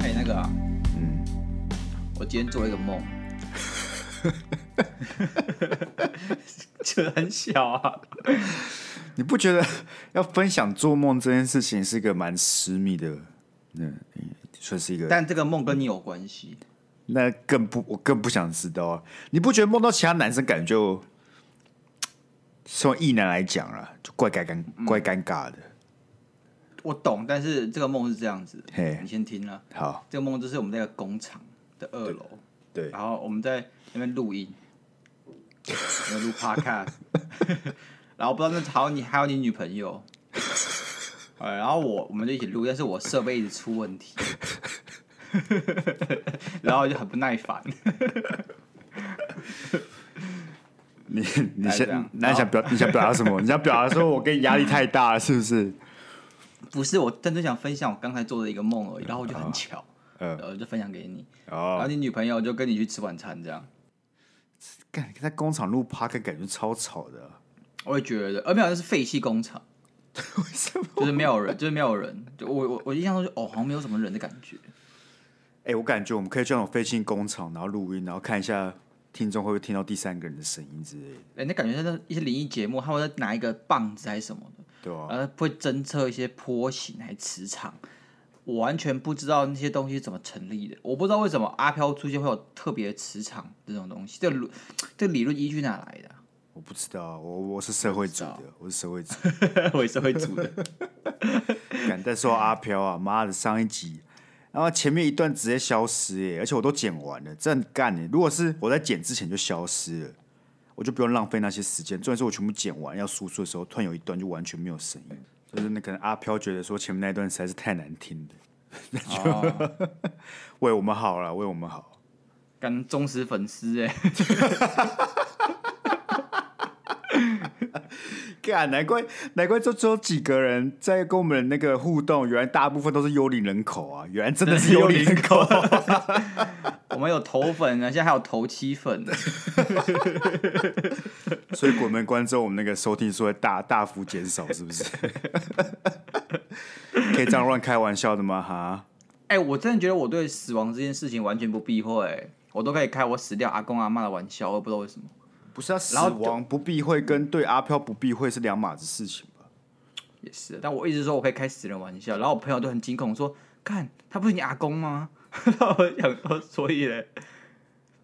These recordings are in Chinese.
哎，那个啊，嗯，我今天做了一个梦，这很小啊。你不觉得要分享做梦这件事情是一个蛮私密的？嗯，算是一个。但这个梦跟你有关系，那更不，我更不想知道啊！你不觉得梦到其他男生感觉就，从异男来讲啊，就怪尴尴怪尴尬的。我懂，但是这个梦是这样子，嘿，你先听啊。好，这个梦就是我们那个工厂的二楼，对，然后我们在那边录音，有录 podcast，然后不知道那还有你还有你女朋友，哎，然后我我们就一起录，但是我设备一直出问题，然后就很不耐烦。你你想那你想表你想表达什么？你想表达说我给你压力太大了，是不是？不是，我真的想分享我刚才做的一个梦而已，然后我就很巧，呃、哦，然后就分享给你，哦，然后你女朋友就跟你去吃晚餐，这样。干，在工厂录 Podcast 感觉超吵的，啊。我也觉得，而，没有，那是废弃工厂。为什么？就是没有人，就是没有人。就我我我印象中就哦，好像没有什么人的感觉。哎，我感觉我们可以去那种废弃工厂，然后录音，然后看一下听众会不会听到第三个人的声音之类的。哎，那感觉像一些灵异节目，他会拿一个棒子还是什么的。对啊，呃，会侦测一些波形还是磁场，我完全不知道那些东西怎么成立的。我不知道为什么阿飘出现会有特别的磁场这种东西，这個、这个理论依据哪来的？我不知道，我我是社会组的，我，是社会组，我也是社会组的。敢再说阿飘啊，妈的，上一集，然后前面一段直接消失耶，而且我都剪完了，真干耶！如果是我在剪之前就消失了。我就不用浪费那些时间，重点是我全部剪完要输出的时候，突然有一段就完全没有声音，就是那可能阿飘觉得说前面那一段实在是太难听了，那 就、哦、为我们好了，为我们好，干忠实粉丝哎。干，难怪难怪就只有几个人在跟我们那个互动，原来大部分都是幽灵人口啊！原来真的是幽灵人口。我们有头粉啊，现在还有头七粉，所以鬼门关之后，我们那个收听数会大大幅减少，是不是？可以这样乱开玩笑的吗？哈！哎，我真的觉得我对死亡这件事情完全不避讳，我都可以开我死掉阿公阿妈的玩笑，我不知道为什么。不是啊，死亡不避讳跟对阿飘不避讳是两码子事情吧？也是，但我一直说我可以开死人玩笑，然后我朋友都很惊恐说：“看他不是你阿公吗？” 然后我想说，所以嘞，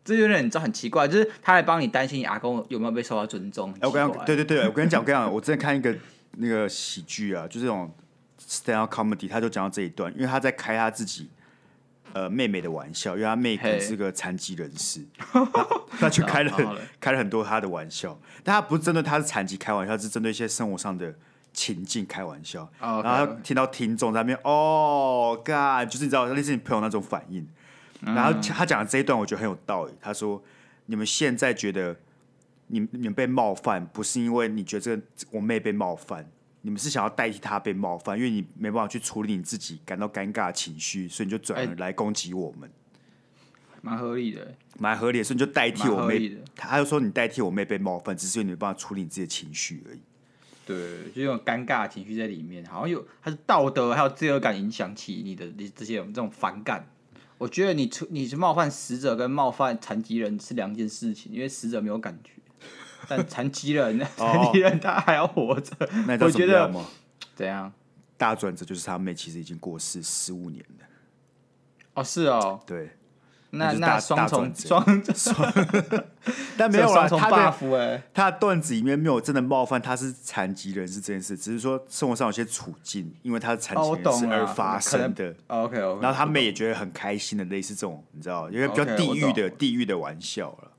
这有点你知道很奇怪，就是他来帮你担心你阿公有没有被受到尊重。哎，我跟对对对，我跟你讲，我跟你讲，我之前看一个那个喜剧啊，就是这种 stand up comedy，他就讲到这一段，因为他在开他自己。呃，妹妹的玩笑，因为他妹可能是个残疾人士，他就开了 开了很多他的玩笑，但他不是针对他是残疾开玩笑，是针对一些生活上的情境开玩笑。Oh, okay, 然后听到听众在那边哦，God，就是你知道类似你朋友那种反应。然后他讲的这一段，我觉得很有道理。他说：“你们现在觉得你你们被冒犯，不是因为你觉得这个我妹被冒犯。”你们是想要代替他被冒犯，因为你没办法去处理你自己感到尴尬的情绪，所以你就转而来攻击我们，蛮、欸、合理的，蛮合理的，所以你就代替我妹。他就说你代替我妹被冒犯，只是因为你没办法处理你自己的情绪而已。对，就有尴尬的情绪在里面，好像有还是道德还有罪恶感影响起你的你这些这种反感。我觉得你出你是冒犯死者跟冒犯残疾人是两件事情，因为死者没有感觉。但残疾人，残疾人他还要活着，那我觉得怎样？大转折就是他妹其实已经过世十五年了。哦，是哦，对，那那双重双双，但没有了双重 buff 哎，他的段子里面没有真的冒犯他是残疾人是这件事，只是说生活上有些处境，因为他是残疾人士而发生的。OK OK，然后他妹也觉得很开心的，类似这种你知道，因为比较地狱的地狱的玩笑了。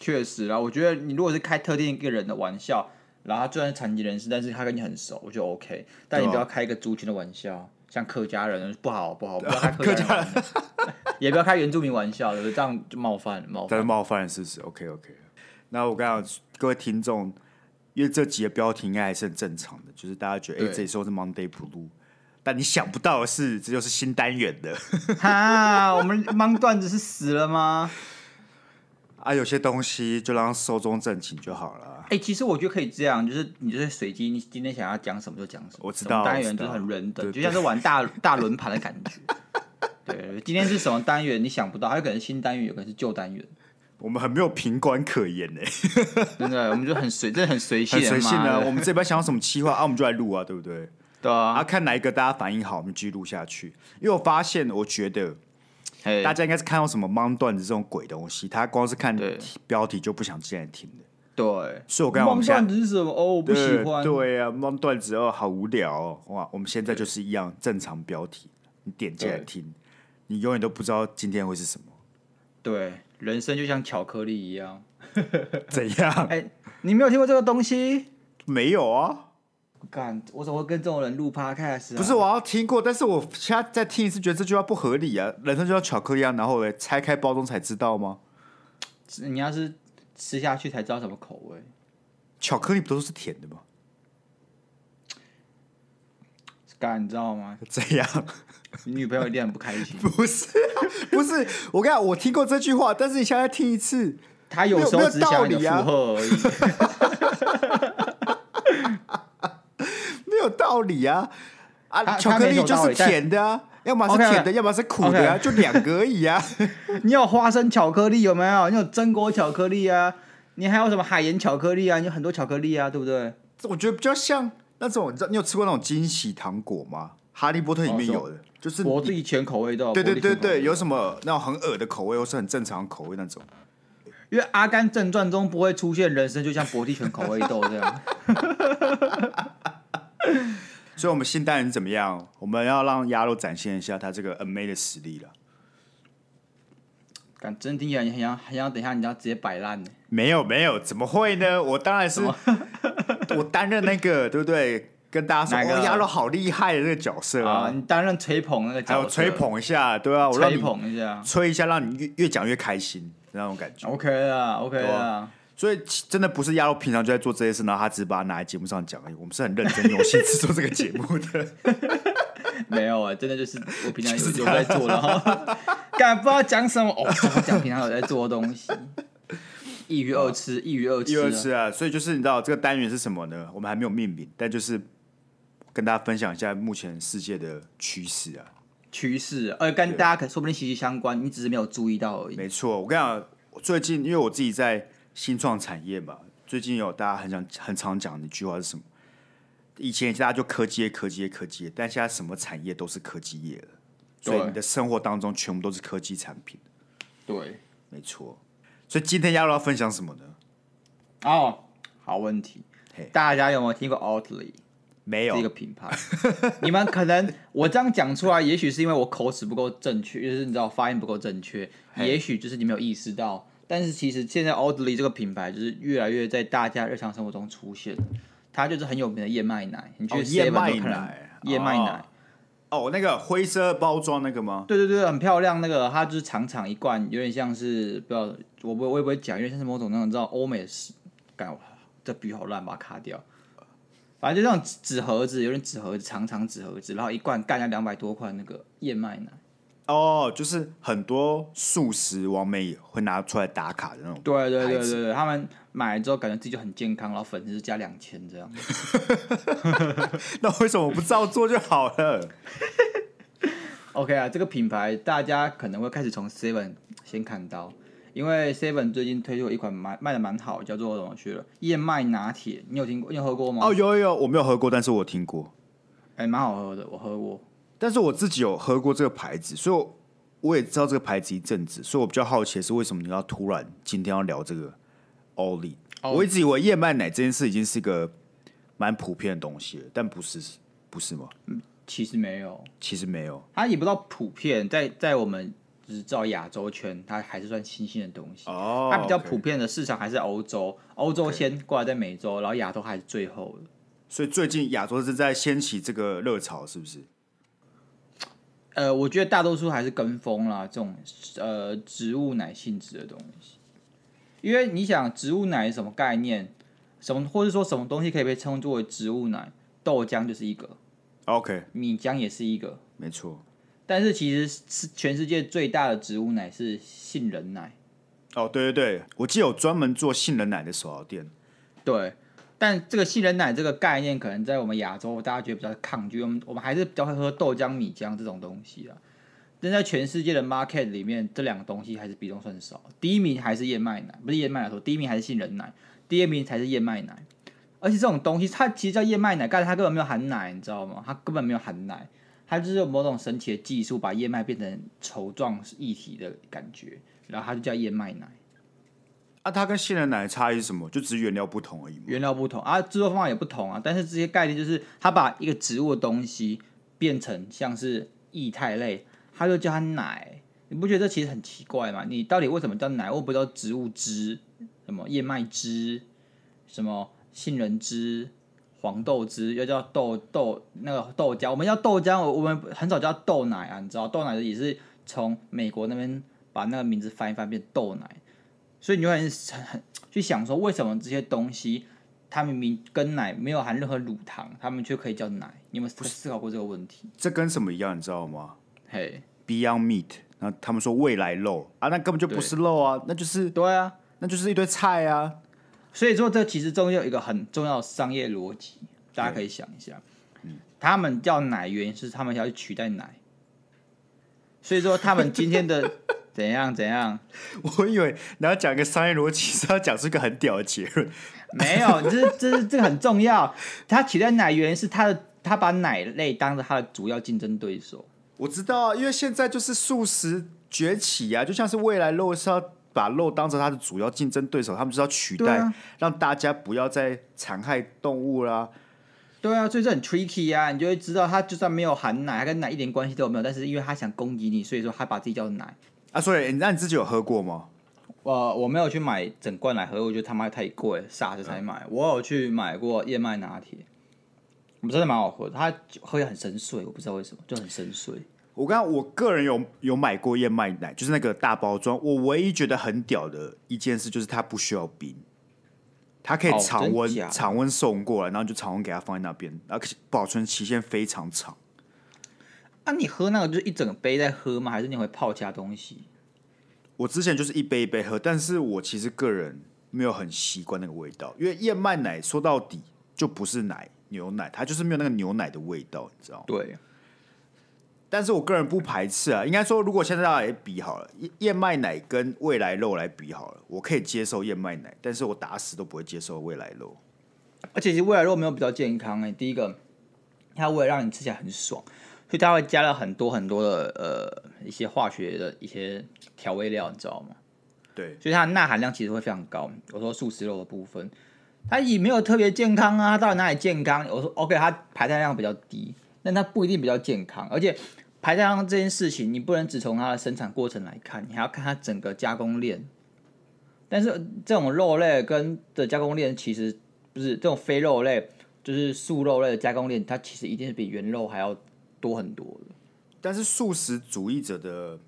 确实啦，我觉得你如果是开特定一个人的玩笑，然后他虽然是残疾人士，但是他跟你很熟，我就 OK。但你不要开一个族群的玩笑，像客家人不好不好，不要开客家人，也不要开原住民玩笑，对不对？这样就冒犯冒犯，冒犯是不是？OK OK。那我刚刚各位听众，因为这集的标题应该还是很正常的，就是大家觉得哎，这时候是 Monday Blue，但你想不到的是，这就是新单元的。哈，我们忙段子是死了吗？啊，有些东西就让寿终正寝就好了。哎、欸，其实我觉得可以这样，就是你就是随机，你今天想要讲什么就讲什么。我知道，单元就是很人的，就像是玩大 大轮盘的感觉。对，今天是什么单元？你想不到，还有可能是新单元，有可能是旧单元。我们很没有品管可言呢，真的，我们就很随，真的很随性，很随性的。我们这边想要什么企划啊，我们就来录啊，对不对？对啊。啊，看哪一个大家反应好，我们继续录下去。因为我发现，我觉得。Hey, 大家应该是看到什么芒段子这种鬼东西，他光是看标题就不想进来听的。对，所以我刚刚芒段子是什么？哦，我不喜欢。对啊，芒段子哦，好无聊哦。哇，我们现在就是一样正常标题，你点进来听，你永远都不知道今天会是什么。对，人生就像巧克力一样。怎样？哎、欸，你没有听过这个东西？没有啊。干，我怎么会跟这种人录 podcast？不是，我要听过，但是我现在再听一次，觉得这句话不合理啊！人生就像巧克力一样，然后嘞，拆开包装才知道吗？你要是吃下去才知道什么口味。巧克力不都是甜的吗？干，你知道吗？这样，你女朋友一定很不开心。不是，不是，我跟你讲，我听过这句话，但是你现在听一次，他有时候只想你附和而已。没有道理啊！啊，巧克力就是甜的啊，要么是甜的，要么是苦的啊，就两个而已啊。你有花生巧克力有没有？你有榛果巧克力啊？你还有什么海盐巧克力啊？你有很多巧克力啊，对不对？我觉得比较像那种，你知道你有吃过那种惊喜糖果吗？哈利波特里面有的，就是我自己全口味都。对对对对，有什么那种很恶的口味，或是很正常的口味那种？因为《阿甘正传》中不会出现人生就像伯蒂全口味豆这样。所以，我们新单元怎么样？我们要让鸭肉展现一下他这个 N 妹的实力了。敢真听起来很想很想等一下你要直接摆烂呢？没有没有，怎么会呢？我当然是 我担任那个对不对？跟大家说，鸭肉好厉害的这个角色啊！你担任吹捧那个角色，吹捧一下，对啊，我吹捧一下，吹一下，让你越越讲越开心那种感觉。OK 啊，OK 啊。所以真的不是鸭肉平常就在做这些事，然后他只是把它拿来节目上讲而已。我们是很认真用心制作这个节目的。没有啊，真的就是我平常有有在做，然后干不知道讲什么哦，讲平常有在做的东西。一鱼二吃，一鱼二吃，一鱼二吃啊！所以就是你知道这个单元是什么呢？我们还没有命名，但就是跟大家分享一下目前世界的趋势啊，趋势，呃跟大家可说不定息息相关，你只是没有注意到而已。没错，我跟你讲，最近因为我自己在。新创产业吧，最近有大家很想很常讲的一句话是什么？以前大家就科技业、科技业、科技业，但现在什么产业都是科技业了，所以你的生活当中全部都是科技产品。对，没错。所以今天要不要分享什么呢？哦，好问题。大家有没有听过 Oatly？没有这个品牌。你们可能我这样讲出来，也许是因为我口齿不够正确，就是你知道发音不够正确也许就是你没有意识到。但是其实现在 Oatly 这个品牌就是越来越在大家日常生活中出现，它就是很有名的燕麦奶。你去燕麦奶，燕麦奶，哦，那个灰色包装那个吗？对对对，很漂亮。那个它就是长长一罐，有点像是不知道我不我也不会讲，有点像是某种那种你知道欧美式，干这笔好烂，把它卡掉。反正就那种纸盒子，有点纸盒子，长长纸盒子，然后一罐干了两百多块那个燕麦奶。哦，就是很多素食网美会拿出来打卡的那种。对对对对对，他们买了之后感觉自己就很健康，然后粉丝加两千这样。那为什么不照做就好了？OK 啊，这个品牌大家可能会开始从 Seven 先看到，因为 Seven 最近推出了一款蛮卖的蛮好，叫做什么去了燕麦拿铁，你有听过？你有喝过吗？哦，有有有，我没有喝过，但是我听过。哎、欸，蛮好喝的，我喝过。但是我自己有喝过这个牌子，所以我也知道这个牌子一阵子，所以我比较好奇的是为什么你要突然今天要聊这个 Oatly？我一直以为燕麦奶这件事已经是一个蛮普遍的东西了，但不是，不是吗？嗯，其实没有，其实没有，它也不知道普遍，在在我们只知道亚洲圈，它还是算新兴的东西。哦，它比较普遍的市场还是欧洲，欧洲先过来在美洲，然后亚洲还是最后的。所以最近亚洲是在掀起这个热潮，是不是？呃，我觉得大多数还是跟风啦，这种呃植物奶性质的东西，因为你想植物奶是什么概念？什么或者说什么东西可以被称作为植物奶？豆浆就是一个，OK，米浆也是一个，没错。但是其实是全世界最大的植物奶是杏仁奶，哦，对对对，我记得有专门做杏仁奶的手摇店。对，但这个杏仁奶这个概念，可能在我们亚洲大家觉得比较抗拒，我们我们还是比较会喝豆浆、米浆这种东西啊。但在全世界的 market 里面，这两个东西还是比重算少。第一名还是燕麦奶，不是燕麦奶，说第一名还是杏仁奶，第二名才是燕麦奶。而且这种东西，它其实叫燕麦奶，但是它根本没有含奶，你知道吗？它根本没有含奶，它就是有某种神奇的技术，把燕麦变成稠状液体的感觉，然后它就叫燕麦奶。啊，它跟杏仁奶的差异是什么？就只是原料不同而已。原料不同啊，制作方法也不同啊。但是这些概念就是，它把一个植物的东西变成像是液态类。它就叫它奶，你不觉得其实很奇怪吗？你到底为什么叫奶？我不叫植物汁，什么燕麦汁，什么杏仁汁、黄豆汁，又叫豆豆那个豆浆。我们叫豆浆，我们很少叫豆奶啊，你知道？豆奶也是从美国那边把那个名字翻一翻变豆奶，所以你就很很去想说，为什么这些东西它明明跟奶没有含任何乳糖，它们却可以叫奶？你有没有思考过这个问题？这跟什么一样？你知道吗？嘿。Beyond Meat，然后他们说未来肉啊，那根本就不是肉啊，那就是对啊，那就是一堆菜啊。所以说，这其实中间有一个很重要的商业逻辑，大家可以想一下。嗯，他们叫奶，原因是他们要去取代奶。所以说，他们今天的怎样怎样？我以为你要讲一个商业逻辑，是要讲出一个很屌的结论。没有，这是 这是这个很重要。它取代奶，源是它的他把奶类当成它的主要竞争对手。我知道啊，因为现在就是素食崛起啊，就像是未来肉是要把肉当成它的主要竞争对手，他们就是要取代，啊、让大家不要再残害动物啦。对啊，所以这很 tricky 啊，你就会知道，他就算没有含奶，他跟奶一点关系都没有，但是因为他想攻击你，所以说他把自己叫奶啊。所以，那你自己有喝过吗？我我没有去买整罐来喝，我觉得他妈太贵，傻子才买。嗯、我有去买过燕麦拿铁。我真的蛮好喝的，它喝也很深邃，我不知道为什么就很深邃。我刚刚我个人有有买过燕麦奶，就是那个大包装。我唯一觉得很屌的一件事就是它不需要冰，它可以常温、哦、常温送过来，然后就常温给它放在那边，而且保存期限非常长。啊，你喝那个就是一整杯在喝吗？还是你会泡其他东西？我之前就是一杯一杯喝，但是我其实个人没有很习惯那个味道，因为燕麦奶说到底就不是奶。牛奶，它就是没有那个牛奶的味道，你知道吗？对。但是我个人不排斥啊，应该说，如果现在要来比好了，燕麦奶跟未来肉来比好了，我可以接受燕麦奶，但是我打死都不会接受未来肉。而且其实未来肉没有比较健康哎、欸，第一个，它为了让你吃起来很爽，所以它会加了很多很多的呃一些化学的一些调味料，你知道吗？对。所以它的钠含量其实会非常高。我说素食肉的部分。它也没有特别健康啊，它到底哪里健康？我说 OK，它排碳量比较低，但它不一定比较健康。而且排碳量这件事情，你不能只从它的生产过程来看，你还要看它整个加工链。但是这种肉类跟的加工链其实不是这种非肉类，就是素肉类的加工链，它其实一定是比原肉还要多很多的。但是素食主义者的，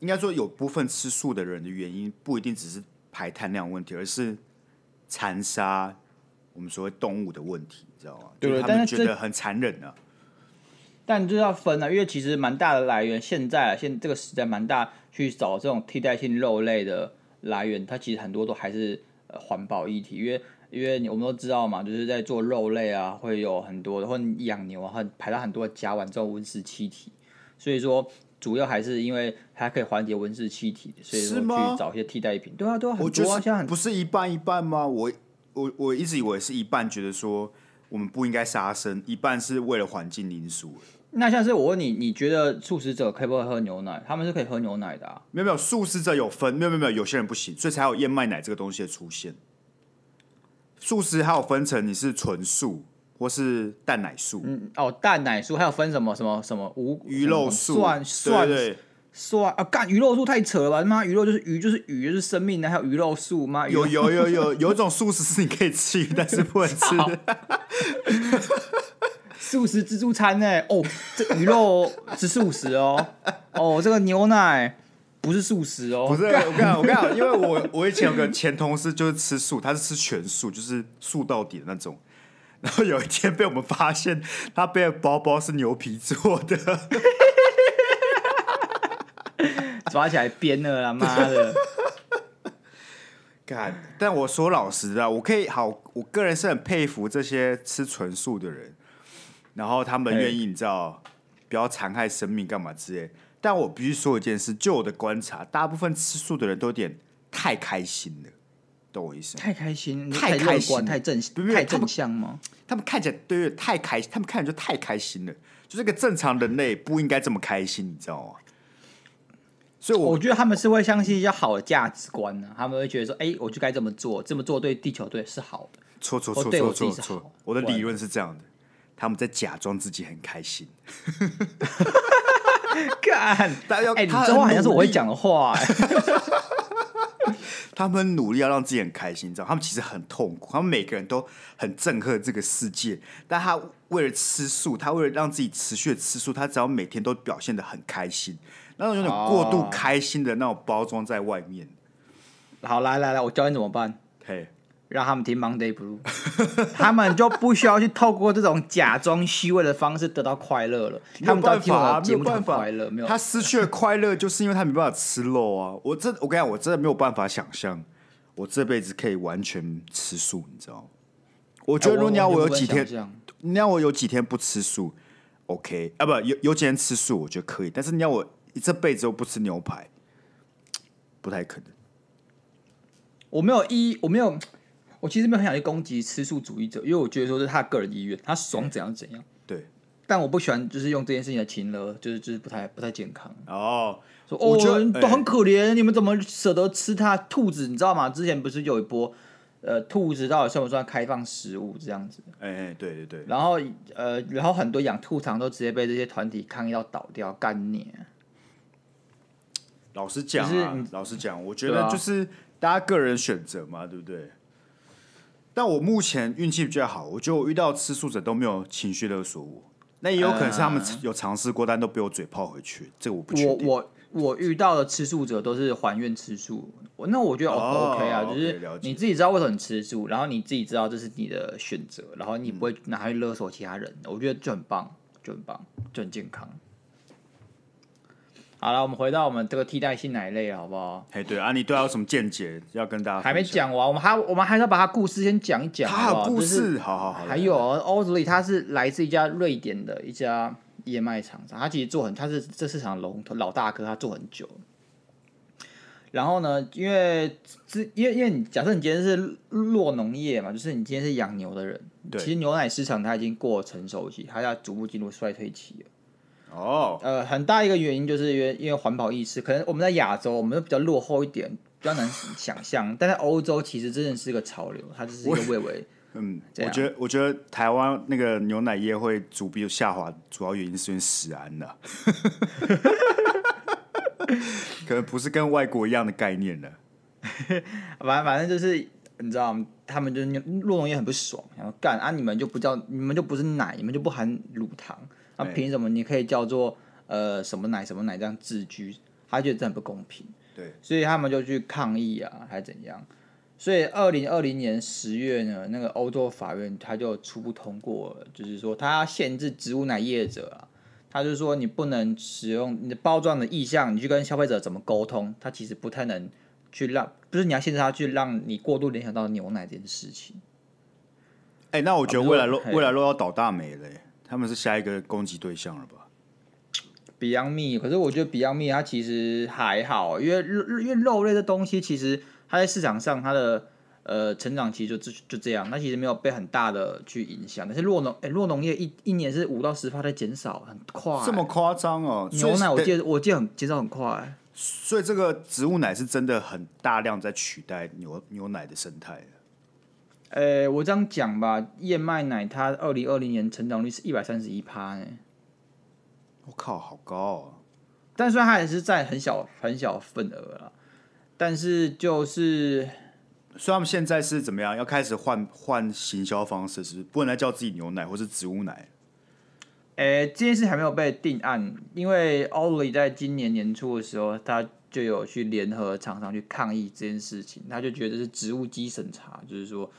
应该说有部分吃素的人的原因，不一定只是排碳量问题，而是残杀。我们所谓动物的问题，你知道吗？对，就是、他们觉得很残忍啊。但就要分了，因为其实蛮大的来源，现在现在这个时代蛮大，去找这种替代性肉类的来源，它其实很多都还是呃环保议题，因为因为我们都知道嘛，就是在做肉类啊，会有很多的，或养牛啊，排到很多的甲烷这种温室气体，所以说主要还是因为它可以缓解温室气体，所以说去找一些替代品。对啊，对啊，很多啊，像很不是一半一半吗？我。我我一直以为是一半觉得说我们不应该杀生，一半是为了环境因素。那像是我问你，你觉得素食者可不可以喝牛奶？他们是可以喝牛奶的啊。没有没有，素食者有分，没有没有没有，有些人不行，所以才有燕麦奶这个东西的出现。素食还有分成你是纯素或是蛋奶素。嗯哦，蛋奶素还有分什么什么什么无鱼肉素，蒜蒜。对对对算啊，干鱼肉素太扯了吧？妈，鱼肉就是鱼，就是鱼，就是生命的，还有鱼肉素吗？有有有有有一种素食是你可以吃，但是不能吃的。素食自助餐呢？哦，这鱼肉是素食哦。哦，这个牛奶不是素食哦。不是，我跟你讲，我跟你讲，因为我我以前有个前同事就是吃素，他是吃全素，就是素到底的那种。然后有一天被我们发现，他背的包包是牛皮做的。抓起来编了啦！妈的！干，但我说老实的，我可以好，我个人是很佩服这些吃纯素的人，然后他们愿意你知道不要残害生命干嘛之类。但我必须说一件事，就我的观察，大部分吃素的人都有点太开心了，懂我意思？太开心，太开心，太正，太正向吗？他们看起来对，太开心，他们看起来就太开心了，就是个正常人类不应该这么开心，你知道吗？所以我，我觉得他们是会相信一些好的价值观呢、啊，他们会觉得说，哎、欸，我就该这么做，这么做对地球对是好的。错错错错错错！我的理论是这样的，他们在假装自己很开心。干，大家要哎，你这话好像是我会讲的话、欸。他们努力要让自己很开心，你知道？他们其实很痛苦，他们每个人都很憎恨这个世界，但他为了吃素，他为了让自己持续的吃素，他只要每天都表现的很开心。那种有点过度开心的那种包装在外面。Oh. 好，来来来，我教你怎么办。嘿，让他们听 Monday Blue，他们就不需要去透过这种假装虚伪的方式得到快乐了。他们到听我的节目很快乐，没有？他失去了快乐，就是因为他没办法吃肉啊！我这，我跟你讲，我真的没有办法想象，我这辈子可以完全吃素，你知道吗？我觉得，如果你要我有几天，你要我有几天不吃素，OK 啊？不，有有几天吃素，我觉得可以。但是你要我。你这辈子都不吃牛排，不太可能。我没有一，我没有，我其实没有很想去攻击吃素主义者，因为我觉得说这是他个人意愿，他爽怎样怎样。对。但我不喜欢就是用这件事情来情了，就是就是不太不太健康。哦，说我觉得都很可怜，欸，你们怎么舍得吃它？兔子你知道吗？之前不是有一波。呃，兔子到底算不算开放食物这样子？哎哎，对对对。然后呃，然后很多养兔场都直接被这些团体抗议到倒掉，干你。老实讲啊，老实讲，我觉得就是大家个人选择嘛，对不对？但我目前运气比较好，我觉得我遇到吃素者都没有情绪勒索我。那也有可能是他们有尝试过，但都被我嘴炮回去。这个我不确定。我我我遇到的吃素者都是还愿吃素，那我觉得 OK 啊，就是你自己知道为什么你吃素，然后你自己知道这是你的选择，然后你不会拿去勒索其他人，我觉得就很棒，就很棒，就很健康。好了，我们回到我们这个替代性奶类，好不好？哎，对啊，你对他有什么见解要跟大家？还没讲完，我们还我们还是要把他故事先讲一讲。他有故事，就是、好好好。还有 Oatly，他是来自一家瑞典的一家燕麦厂商，他其实做很，他是这市场龙头老大哥，他做很久。然后呢，因为因为因为你假设你今天是落农业嘛，就是你今天是养牛的人，对，其实牛奶市场它已经过成熟期，它要逐步进入衰退期了。哦、oh.，呃，很大一个原因就是因为因为环保意识，可能我们在亚洲我们都比较落后一点，比较难想象。但在欧洲其实真的是一个潮流，它就是一个蔚为嗯，我觉得我觉得台湾那个牛奶业会逐步下滑，主要原因是因为食安的，可能不是跟外国一样的概念了。反正反正就是你知道，他们就是酪农也很不爽，然后干啊，你们就不叫你们就不是奶，你们就不含乳糖。那凭什么你可以叫做呃什么奶什么奶这样自居？他觉得这很不公平，对，所以他们就去抗议啊，还是怎样？所以二零二零年十月呢，那个欧洲法院他就初步通过了，就是说他要限制植物奶业者啊，他就说你不能使用你的包装的意向，你去跟消费者怎么沟通？他其实不太能去让，不是你要限制他去让你过度联想到牛奶这件事情。哎、欸，那我觉得未来若未来若要倒大霉了。他们是下一个攻击对象了吧？Beyond Meat，可是我觉得 Beyond Meat 它其实还好，因为肉因为肉类的东西其实它在市场上它的呃成长期就就就这样，它其实没有被很大的去影响。但是弱农哎，酪农业一一年是五到十趴在减少，很快，这么夸张哦？牛奶我记得我记得很减少很快，所以这个植物奶是真的很大量在取代牛牛奶的生态。呃、欸，我这样讲吧，燕麦奶它二零二零年成长率是一百三十一趴，呢，我靠，好高啊！但虽然它也是在很小很小份额了，但是就是，所以他们现在是怎么样？要开始换换行销方式，是不是不能再叫自己牛奶或是植物奶？哎、欸，这件事还没有被定案，因为 Oatly 在今年年初的时候，他就有去联合厂商去抗议这件事情，他就觉得是职务机审查，就是说。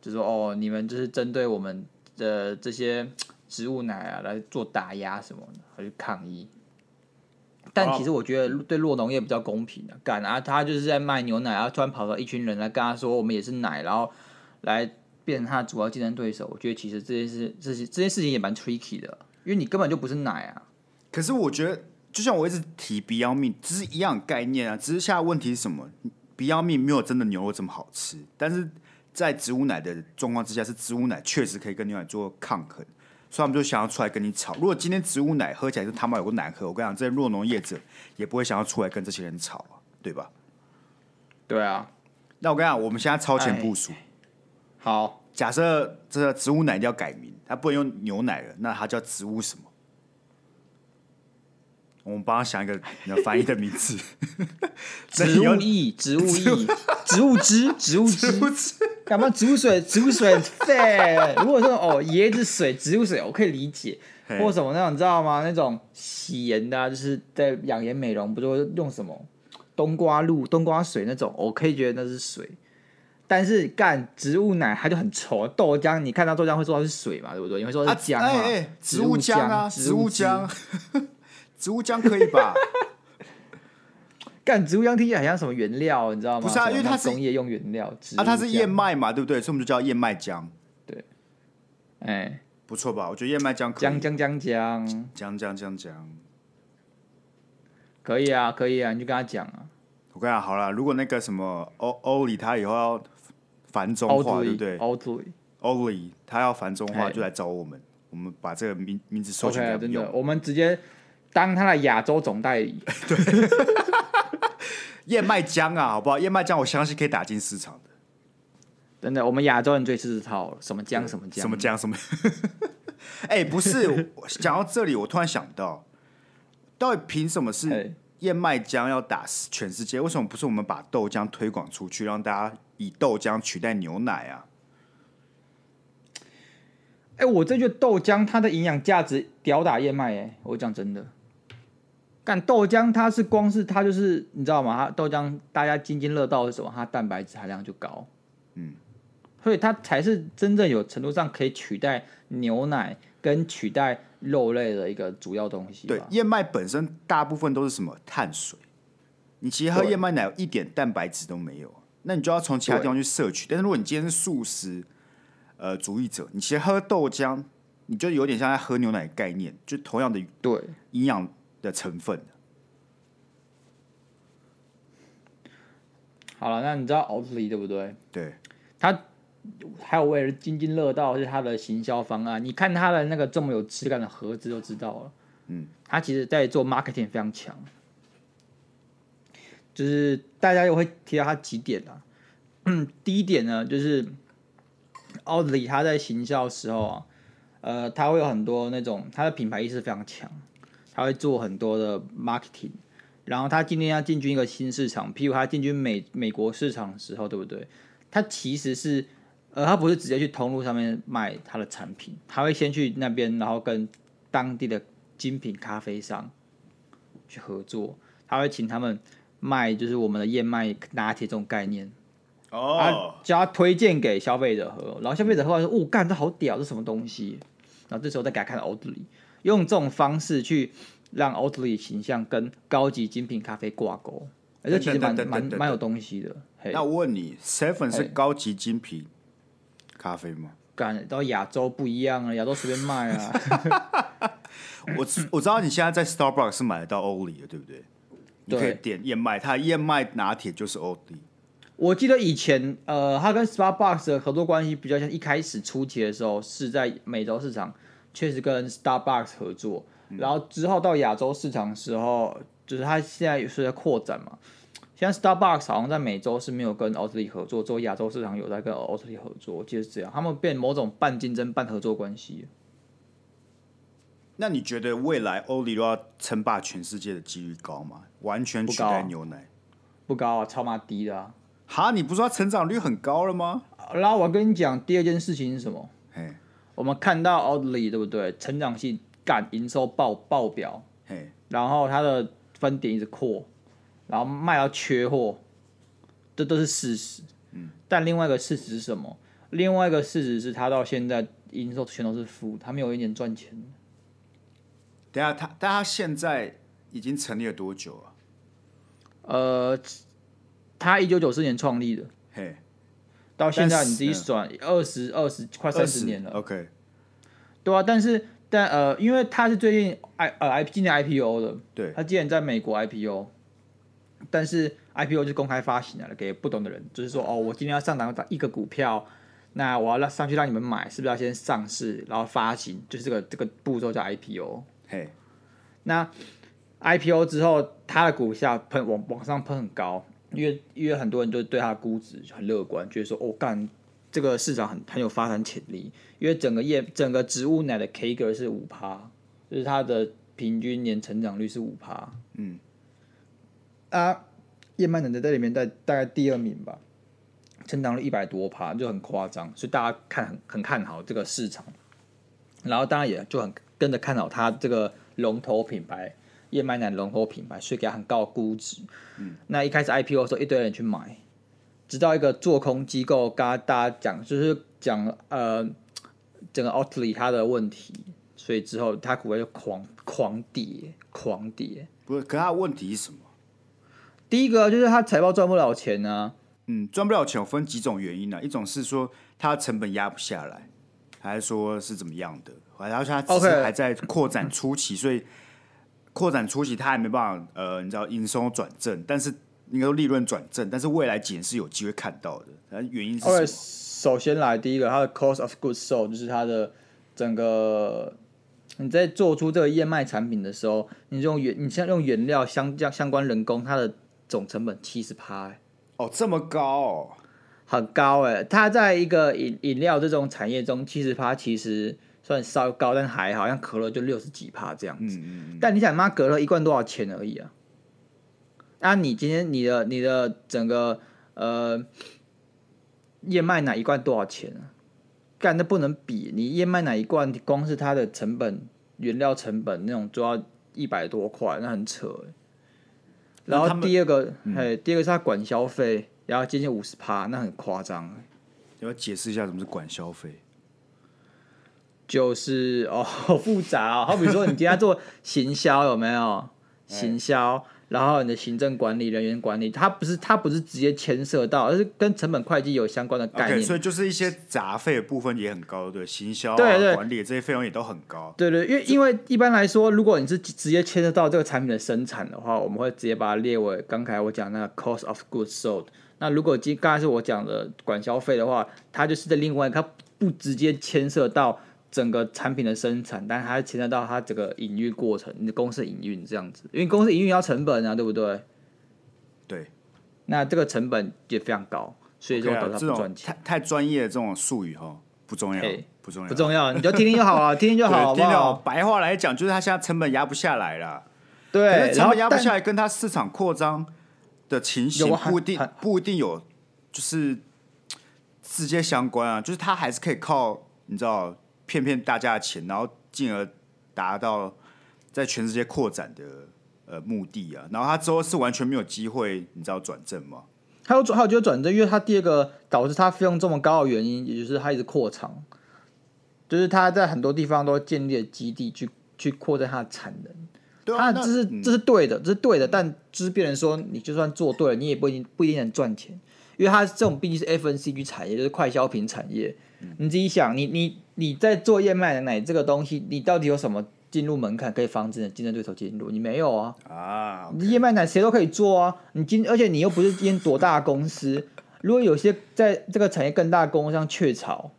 就说哦，你们就是针对我们的这些植物奶啊来做打压什么的，还去抗议。但其实我觉得对洛农业比较公平的，敢啊，他就是在卖牛奶，然后突然跑到一群人来跟他说，我们也是奶，然后来变成他的主要竞争对手。我觉得其实这件事，这些这件事情也蛮 tricky 的，因为你根本就不是奶啊。可是我觉得，就像我一直提 Beyond Meat，只是一样概念啊。只是现在问题是什么？Beyond Meat 没有真的牛肉这么好吃，但是在植物奶的状况之下，是植物奶确实可以跟牛奶做抗衡。所以他们就想要出来跟你吵。如果今天植物奶喝起来是他妈有个难喝，我跟你讲，这些弱农业者也不会想要出来跟这些人吵啊，对吧？对啊。那我跟你讲，我们现在超前部署。好，假设这个植物奶一定要改名，它不能用牛奶了，那它叫植物什么？我们帮他想一个你要翻译的名字。植物液，植物液，植物汁，植物汁。干嘛？植物水，植物水很废。如果说哦，椰子水、植物水，我可以理解。或什么那种，你知道吗？那种洗颜的、啊，就是在养颜美容，不就用什么冬瓜露、冬瓜水那种？我可以觉得那是水。但是干植物奶，它就很稠。豆浆，你看到豆浆会说它是水嘛？对不对？你会说是浆嘛、啊欸欸？植物浆啊，植物浆。植物浆可以吧？干植物浆听起来很像什么原料，你知道吗？不是啊，因为它是工业用原料。啊，它是燕麦嘛，对不对？所以我们就叫燕麦浆。对，哎、欸，不错吧？我觉得燕麦浆可以。浆浆浆浆浆浆浆浆，可以啊，可以啊，你就跟他讲啊。我跟你讲好了，如果那个什么欧欧里他以后要繁中化，对不对？欧里欧里他要繁中化，就来找我们，我们把这个名名字收起来，okay, 真的，我们直接。当他的亚洲总代理，对，燕麦浆啊，好不好？燕麦浆，我相信可以打进市场的。真的，我们亚洲人最吃这套，什么浆什么浆，什么浆什么。哎、欸，不是，讲到这里，我突然想到，到底凭什么是燕麦浆要打全世界？为什么不是我们把豆浆推广出去，让大家以豆浆取代牛奶啊？哎、欸，我这觉得豆浆它的营养价值吊打燕麦，哎，我讲真的。但豆浆它是光是它就是你知道吗？它豆浆大家津津乐道的时候，它蛋白质含量就高，嗯，所以它才是真正有程度上可以取代牛奶跟取代肉类的一个主要东西。对，燕麦本身大部分都是什么碳水，你其实喝燕麦奶一点蛋白质都没有，那你就要从其他地方去摄取。但是如果你今天是素食呃主义者，你其实喝豆浆，你就有点像在喝牛奶的概念，就同样的对营养。的成分。好了，那你知道 Oatly 对不对？对，他还有为了津津乐道是他的行销方案。你看他的那个这么有质感的盒子就知道了。嗯，他其实在做 marketing 非常强。就是大家又会提到他几点啊？第一点呢，就是 Oatly 他在行销的时候啊，呃，他会有很多那种他的品牌意识非常强。他会做很多的 marketing，然后他今天要进军一个新市场，譬如他进军美美国市场的时候，对不对？他其实是，呃，他不是直接去通路上面卖他的产品，他会先去那边，然后跟当地的精品咖啡商去合作，他会请他们卖，就是我们的燕麦拿铁这种概念，哦，叫他推荐给消费者喝，然后消费者喝完说，哦，干，这好屌，这什么东西？然后这时候再给他看 Oatly。用这种方式去让 Oatly 形象跟高级精品咖啡挂钩，而且其实蛮蛮蛮有东西的。那我问你，Seven 是高级精品咖啡吗？感到亚洲不一样啊，亚洲随便卖啊。我我知道你现在在 Starbucks 是买得到 Oatly 的，对不对？你可以点燕麦，它燕麦拿铁就是 Oatly。我记得以前呃，它跟 Starbucks 的合作关系比较像，一开始初期的时候是在美洲市场。确实跟 Starbucks 合作，然后之后到亚洲市场的时候，就是他现在也是在扩展嘛。现在 Starbucks 好像在美洲是没有跟 Oatly 合作，只有亚洲市场有在跟 Oatly 合作，我记得是这样。他们变某种半竞争、半合作关系。那你觉得未来 Oatly 都要称霸全世界的几率高吗？完全取代牛奶？不高啊，超妈低的啊！哈，你不是说成长率很高了吗？然后我跟你讲，第二件事情是什么？嘿。我们看到 Oatly 对不对？成长性干营收爆爆表，嘿，然后它的分点一直扩，然后卖到缺货，这都是事实。嗯，但另外一个事实是什么？另外一个事实是它到现在营收全都是负，它没有一年赚钱。等下，它但他现在已经成立了多久啊？呃，它一九九四年创立的，嘿，到现在你自己算二十二十快三十年了。OK，对啊，但是但呃，因为他是最近 I 呃 I 今年 IPO 的，对，他今年在美国 IPO，但是 IPO 是公开发行了，给不懂的人，就是说哦，我今天要上档打一个股票，那我要让上去让你们买，是不是要先上市，然后发行，就是这个这个步骤叫 IPO。嘿，那。IPO 之后，它的股价喷往往上喷很高，因为因为很多人就对它的估值很乐观，觉得说哦干，这个市场很很有发展潜力，因为整个业整个植物奶的 K 格是五趴，就是它的平均年成长率是五趴，嗯，啊，燕麦奶在这里面在大概第二名吧，成长率一百多趴就很夸张，所以大家看很很看好这个市场，然后当然也就很跟着看好它这个龙头品牌。燕麦奶龙头品牌，所以给它很高的估值。嗯，那一开始 IPO 的时候，一堆人去买，直到一个做空机构跟大家讲，就是讲呃整个 Oatly 它的问题，所以之后它股价就狂狂跌，狂跌。不是，可它的问题是什么？第一个就是它财报赚不了钱啊。嗯，赚不了钱，分几种原因呢、啊？一种是说它成本压不下来，还是说是怎么样的？然后它只是还在扩展初期，所以。扩展初期，它还没办法，呃，你知道营收转正，但是应该说利润转正，但是未来几年是有机会看到的。原因是什么？首先来第一个，它的 cost of goods sold 就是它的整个你在做出这个燕麦产品的时候，你用原你像用原料相相相关人工，它的总成本七十趴。哦，这么高哦，很高哎！它在一个饮饮料这种产业中，七十趴其实。算稍高，但还好像可乐就六十几趴这样子。嗯嗯嗯，但你想，妈，可乐一罐多少钱而已啊？啊，你今天你的你的整个呃燕麦奶一罐多少钱啊？干，那不能比。你燕麦奶一罐，光是它的成本、原料成本那种，就要一百多块，那很扯。然后第二个，嘿、嗯，第二个是它管消费，然后接近五十趴，那很夸张。要解释一下什么是管消费？就是哦，好复杂哦。好比说，你今天做行销有没有？行销，然后你的行政管理、人员管理，它不是它不是直接牵涉到，而是跟成本会计有相关的概念。Okay, 所以就是一些杂费的部分也很高，对，行销、啊、对对管理这些费用也都很高。对对，因为因为一般来说，如果你是直接牵涉到这个产品的生产的话，我们会直接把它列为刚才我讲那个 cost of goods sold。那如果今刚才是我讲的管销费的话，它就是在另外，它不直接牵涉到。整个产品的生产，但还牵涉到它整个营运过程，你的公司营运这样子，因为公司营运要成本啊，对不对？对，那这个成本也非常高，所以说导致它不赚钱。太太专业的这种术语哈，不重要，不重要，不重要，你就听听就好啊，听听就好，听听白话来讲，就是它现在成本压不下来了。对，成本压不下来，跟它市场扩张的情形不一定不一定有，就是直接相关啊，就是它还是可以靠你知道。骗骗大家的钱，然后进而达到在全世界扩展的呃目的啊。然后他之后是完全没有机会，你知道转正吗？还有转，还有就是转正，因为他第二个导致他费用这么高的原因，也就是他一直扩厂，就是他在很多地方都建立了基地去去扩展他的产能。对啊，他这是这是对的，这是对的，但就是变成说，你就算做对了，你也不一定不一定能赚钱，因为他这种毕竟是 FNCG 产业，就是快消品产业。你自己想，你你你在做燕麦奶这个东西，你到底有什么进入门槛可以防止你竞争对手进入？你没有啊！啊，你燕麦奶谁都可以做啊！你今而且你又不是今天多大的公司，如果有些在这个产业更大的公司，像雀巢，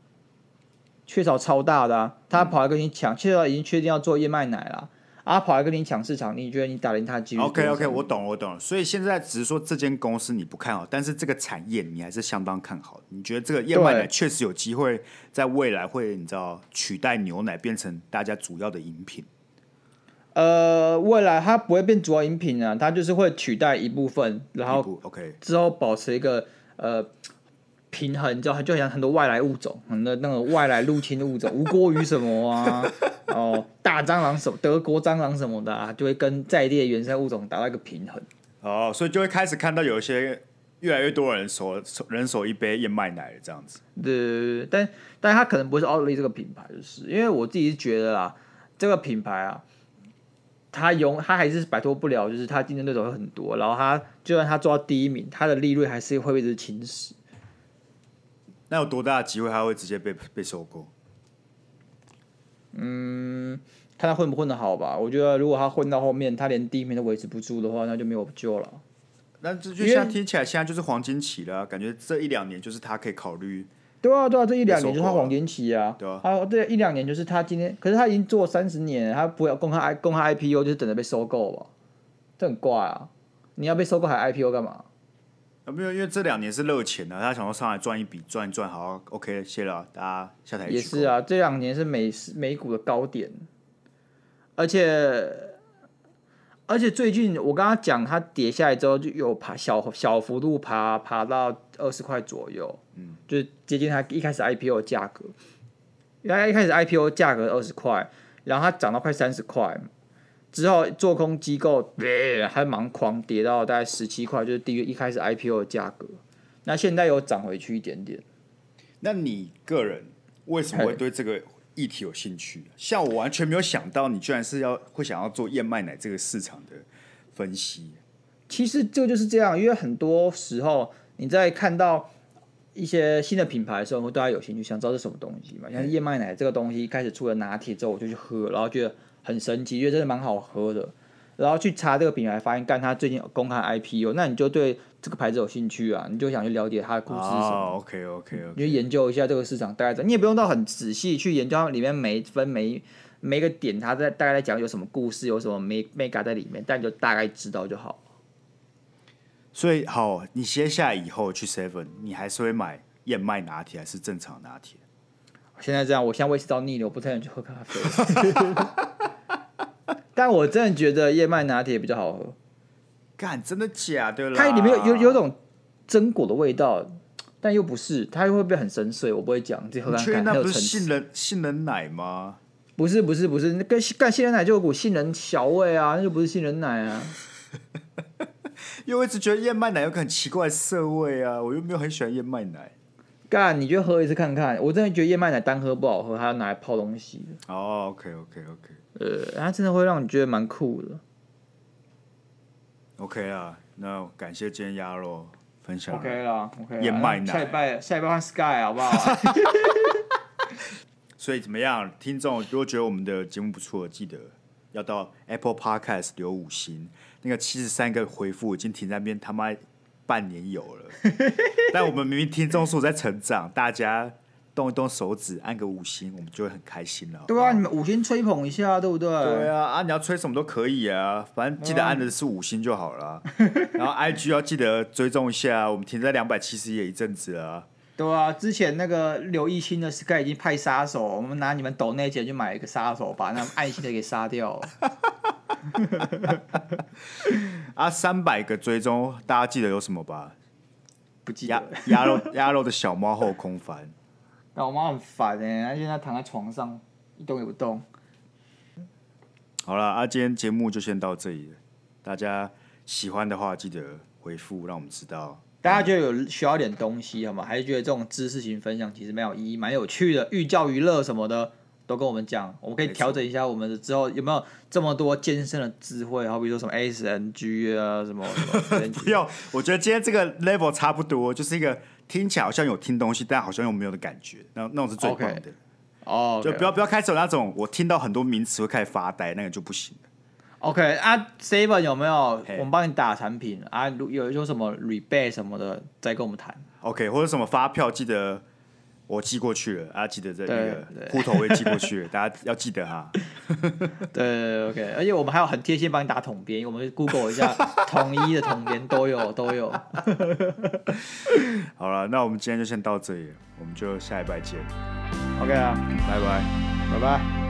雀巢超大的啊，他跑来跟你抢，雀巢已经确定要做燕麦奶了。阿跑来跟你抢市场，你觉得你打赢他的几率？OK OK，我懂我懂了。所以现在只是说这间公司你不看好，但是这个产业你还是相当看好。你觉得这个燕麦奶确实有机会在未来会你知道取代牛奶变成大家主要的饮品？呃，未来它不会变主要饮品啊，它就是会取代一部分，然后 OK 之后保持一个呃。平衡，就就像很多外来物种，很多那个外来入侵的物种，无锅鱼什么啊，哦，大蟑螂什么，德国蟑螂什么的啊，就会跟在地的原生物种达到一个平衡。哦，所以就会开始看到有一些越来越多人手人手一杯燕麦奶这样子。对对对，但但他可能不是奥利这个品牌，就是因为我自己是觉得啦，这个品牌啊，他永他还是摆脱不了，就是他竞争对手会很多，然后他就算他做到第一名，他的利润还是会一直侵蚀。那有多大的机会他会直接被被收购？嗯，看他混不混得好吧。我觉得如果他混到后面，他连第一名都维持不住的话，那就没有救了。那这就现在听起来，现在就是黄金期了，感觉这一两年就是他可以考虑。对啊，对啊，这一两年就是他黄金期啊。对啊，啊，这一两年就是他今天，可是他已经做三十年，他不要公开公开 IPO，就是等着被收购吧？这很怪啊！你要被收购还 IPO 干嘛？啊，没有，因为这两年是热钱啊，他想要上来赚一笔，赚一赚，好，OK，谢了，大家下台。也是啊，这两年是美美股的高点，而且。而且最近我刚刚讲，它跌下来之后就有爬小小幅度爬爬到二十块左右，嗯，就是接近它一开始 IPO 的价格。原来一开始 IPO 价格二十块，然后它涨到快三十块，之后做空机构还蛮狂跌到大概十七块，就是低于一开始 IPO 的价格。那现在又涨回去一点点。那你个人为什么会对这个？议题有兴趣，像我完全没有想到，你居然是要会想要做燕麦奶这个市场的分析。其实这个就是这样，因为很多时候你在看到一些新的品牌的时候，会对它有兴趣，想知道是什么东西嘛。像燕麦奶这个东西开始出了拿铁之后，我就去喝，然后觉得很神奇，因为真的蛮好喝的。然后去查这个品牌，发现干他最近公开 IPO，那你就对这个牌子有兴趣啊，你就想去了解它的故事是什么。Oh, OK OK OK，你就研究一下这个市场大概怎，你也不用到很仔细去研究它里面每分每每一个点，它在大概在讲有什么故事，有什么 mega 在里面，但你就大概知道就好。所以好，你接下来以后去 Seven，你还是会买燕麦拿铁还是正常拿铁？现在这样，我现在胃食道逆流，我不太想去喝咖啡。但我真的觉得燕麦拿铁比较好喝，干，真的假的啦？它里面有有有种榛果的味道，但又不是，它又会不会很深邃？我不会讲，这喝看看。那不是杏仁杏仁奶吗？不是不是不是，那跟干杏仁奶就有股杏仁小味啊，那就不是杏仁奶啊。因为我一直觉得燕麦奶有个很奇怪的涩味啊，我又没有很喜欢燕麦奶。干，你就喝一次看看。我真的觉得燕麦奶单喝不好喝，还要拿来泡东西。哦，OK OK OK。呃，它真的会让你觉得蛮酷的。OK 啊，那感谢今天鸭肉分享。OK 啦，OK。燕麦奶。下一拜下一拜换 Sky 好不好？所以怎么样，听众如果觉得我们的节目不错，记得要到 Apple Podcast 留五星。那个七十三个回复已经停在那边，他妈半年有了。但我们明明听众数在成长，大家。动一动手指，按个五星，我们就会很开心了。对啊，你们五星吹捧一下，对不对？对啊，啊，你要吹什么都可以啊，反正记得按的是五星就好了。然后 IG 要记得追踪一下，我们停在两百七十也一阵子了。对啊，之前那个刘一星的 Sky 已经派杀手，我们拿你们抖内钱去买一个杀手，把那爱心的给杀掉。啊，三百个追踪，大家记得有什么吧？不记得。鸭肉鸭肉的小猫后空翻。但我妈很烦哎，她现在躺在床上一动也不动。好了，啊，今天节目就先到这里了。大家喜欢的话，记得回复，让我们知道。大家觉得有需要点东西好吗？还是觉得这种知识型分享其实蛮有意义、蛮有趣的，寓教于乐什么的，都跟我们讲，我们可以调整一下我们的之后有没有这么多健身的智慧，好比如说什么 SNG 啊什么。什么 不要，我觉得今天这个 level 差不多，就是一个。听起来好像有听东西，但好像又没有的感觉，那那种是最棒的。哦，就不要不要开始有那种我听到很多名词会开始发呆，那个就不行。OK 啊，Seven 有没有？我们帮你打产品啊，有有什么 rebate 什么的，再跟我们谈。OK，或者什么发票，记得。我寄过去了，大啊，记得这一个户头我也寄过去了，大家要记得哈。对，对，对，OK，而且我们还有很贴心帮你打统编，我们 Google 一下 统一的统编都有都有。好了，那我们今天就先到这里，我们就下一拜见。OK 啊，拜拜，拜拜。